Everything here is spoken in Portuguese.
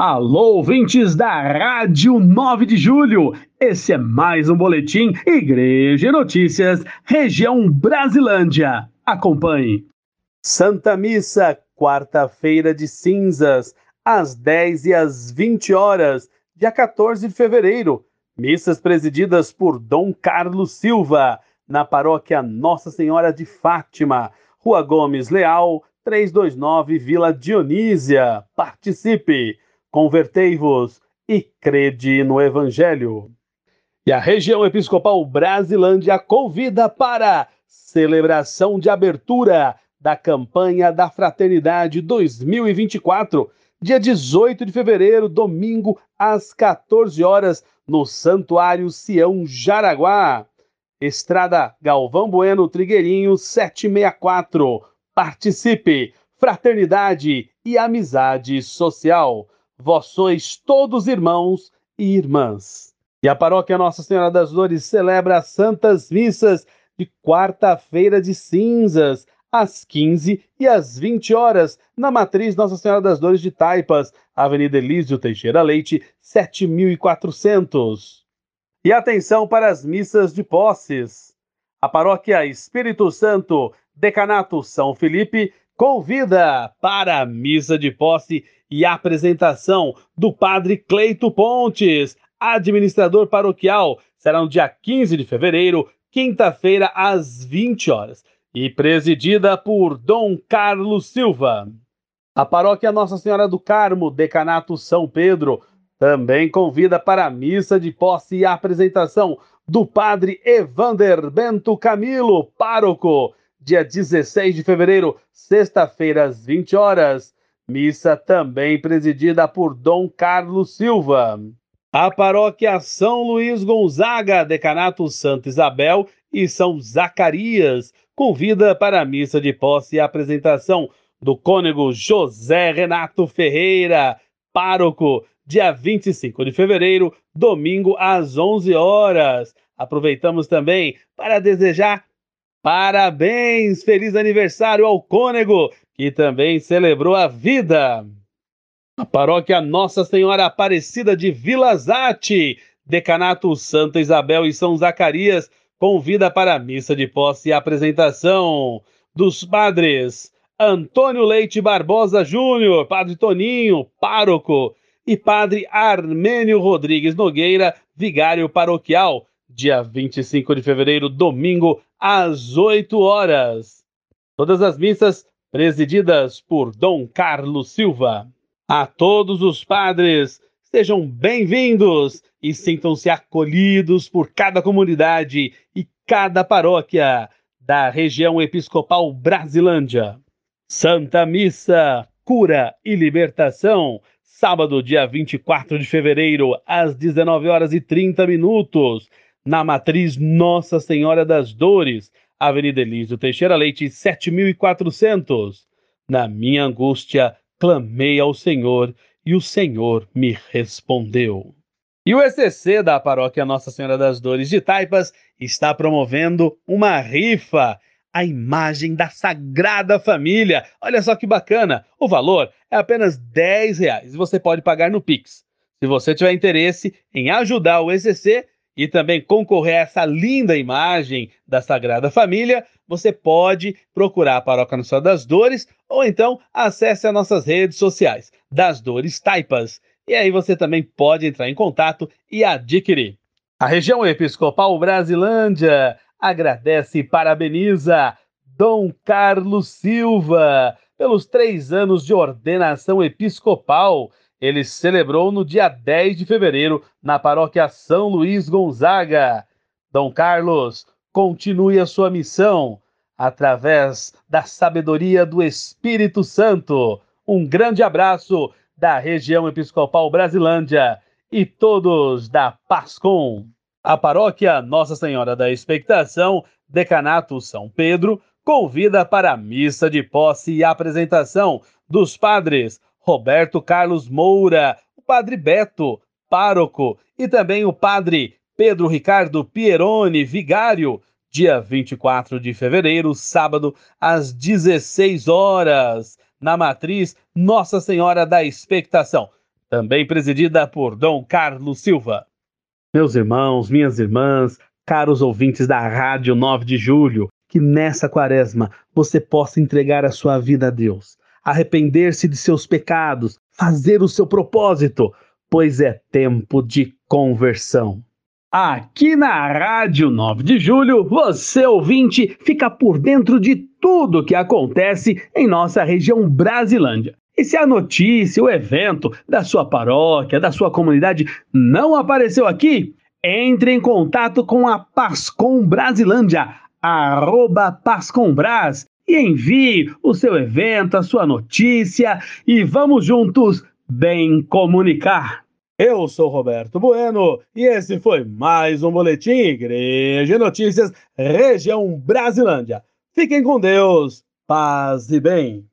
Alô, ouvintes da Rádio 9 de Julho. Esse é mais um boletim Igreja Notícias, região Brasilândia. Acompanhe. Santa Missa, quarta-feira de cinzas, às 10 e às 20 horas, dia 14 de fevereiro. Missas presididas por Dom Carlos Silva, na paróquia Nossa Senhora de Fátima, Rua Gomes Leal, 329 Vila Dionísia. Participe! Convertei-vos e crede no Evangelho. E a região episcopal Brasilândia convida para celebração de abertura da campanha da Fraternidade 2024, dia 18 de fevereiro, domingo, às 14 horas, no Santuário Sião Jaraguá. Estrada Galvão Bueno Trigueirinho 764. Participe! Fraternidade e amizade social vós sois todos irmãos e irmãs. E a paróquia Nossa Senhora das Dores celebra as Santas Missas de quarta-feira de cinzas, às 15 e às 20 horas, na Matriz Nossa Senhora das Dores de Taipas, Avenida Elísio Teixeira Leite, 7400. E atenção para as missas de posses. A paróquia Espírito Santo, Decanato São Felipe, convida para a missa de posse e apresentação do Padre Cleito Pontes, administrador paroquial. Será no dia 15 de fevereiro, quinta-feira, às 20 horas, e presidida por Dom Carlos Silva. A paróquia Nossa Senhora do Carmo, Decanato São Pedro, também convida para a missa de posse e apresentação do Padre Evander Bento Camilo, pároco, dia 16 de fevereiro, sexta-feira, às 20 horas. Missa também presidida por Dom Carlos Silva. A paróquia São Luís Gonzaga, Decanato Santa Isabel e São Zacarias convida para a missa de posse e apresentação do cônego José Renato Ferreira, pároco, dia 25 de fevereiro, domingo às 11 horas. Aproveitamos também para desejar Parabéns, feliz aniversário ao cônego, que também celebrou a vida. A paróquia Nossa Senhora Aparecida de Vila Zate, Decanato Santa Isabel e São Zacarias, convida para a missa de posse e apresentação dos padres Antônio Leite Barbosa Júnior, Padre Toninho, pároco, e Padre Armênio Rodrigues Nogueira, vigário paroquial, dia 25 de fevereiro, domingo, às 8 horas. Todas as missas presididas por Dom Carlos Silva. A todos os padres, sejam bem-vindos e sintam-se acolhidos por cada comunidade e cada paróquia da região episcopal Brasilândia. Santa Missa, Cura e Libertação, sábado, dia 24 de fevereiro, às 19 horas e 30 minutos na matriz Nossa Senhora das Dores, Avenida Elísio Teixeira Leite, 7400. Na minha angústia, clamei ao Senhor e o Senhor me respondeu. E o ECC da Paróquia Nossa Senhora das Dores de Taipas está promovendo uma rifa, a imagem da Sagrada Família. Olha só que bacana! O valor é apenas 10 reais e você pode pagar no Pix. Se você tiver interesse em ajudar o ECC, e também concorrer a essa linda imagem da Sagrada Família, você pode procurar a Paróquia Nossa das Dores ou então acesse as nossas redes sociais, das Dores Taipas. E aí você também pode entrar em contato e adquirir. A região episcopal Brasilândia agradece e parabeniza Dom Carlos Silva pelos três anos de ordenação episcopal ele celebrou no dia 10 de fevereiro na paróquia São Luís Gonzaga. Dom Carlos, continue a sua missão através da sabedoria do Espírito Santo. Um grande abraço da região episcopal Brasilândia e todos da Pascom. A paróquia Nossa Senhora da Expectação, Decanato São Pedro, convida para a missa de posse e apresentação dos padres Roberto Carlos Moura, o Padre Beto, pároco, e também o Padre Pedro Ricardo Pieroni, vigário, dia 24 de fevereiro, sábado, às 16 horas, na matriz Nossa Senhora da Expectação. também presidida por Dom Carlos Silva. Meus irmãos, minhas irmãs, caros ouvintes da Rádio 9 de Julho, que nessa quaresma você possa entregar a sua vida a Deus, arrepender-se de seus pecados, fazer o seu propósito, pois é tempo de conversão. Aqui na Rádio 9 de Julho, você ouvinte fica por dentro de tudo que acontece em nossa região Brasilândia. E se a notícia, o evento da sua paróquia, da sua comunidade não apareceu aqui, entre em contato com a Pascom Brasilândia, arroba Pascombras, e envie o seu evento, a sua notícia, e vamos juntos bem comunicar. Eu sou Roberto Bueno e esse foi mais um Boletim Igreja Notícias, região Brasilândia. Fiquem com Deus, paz e bem.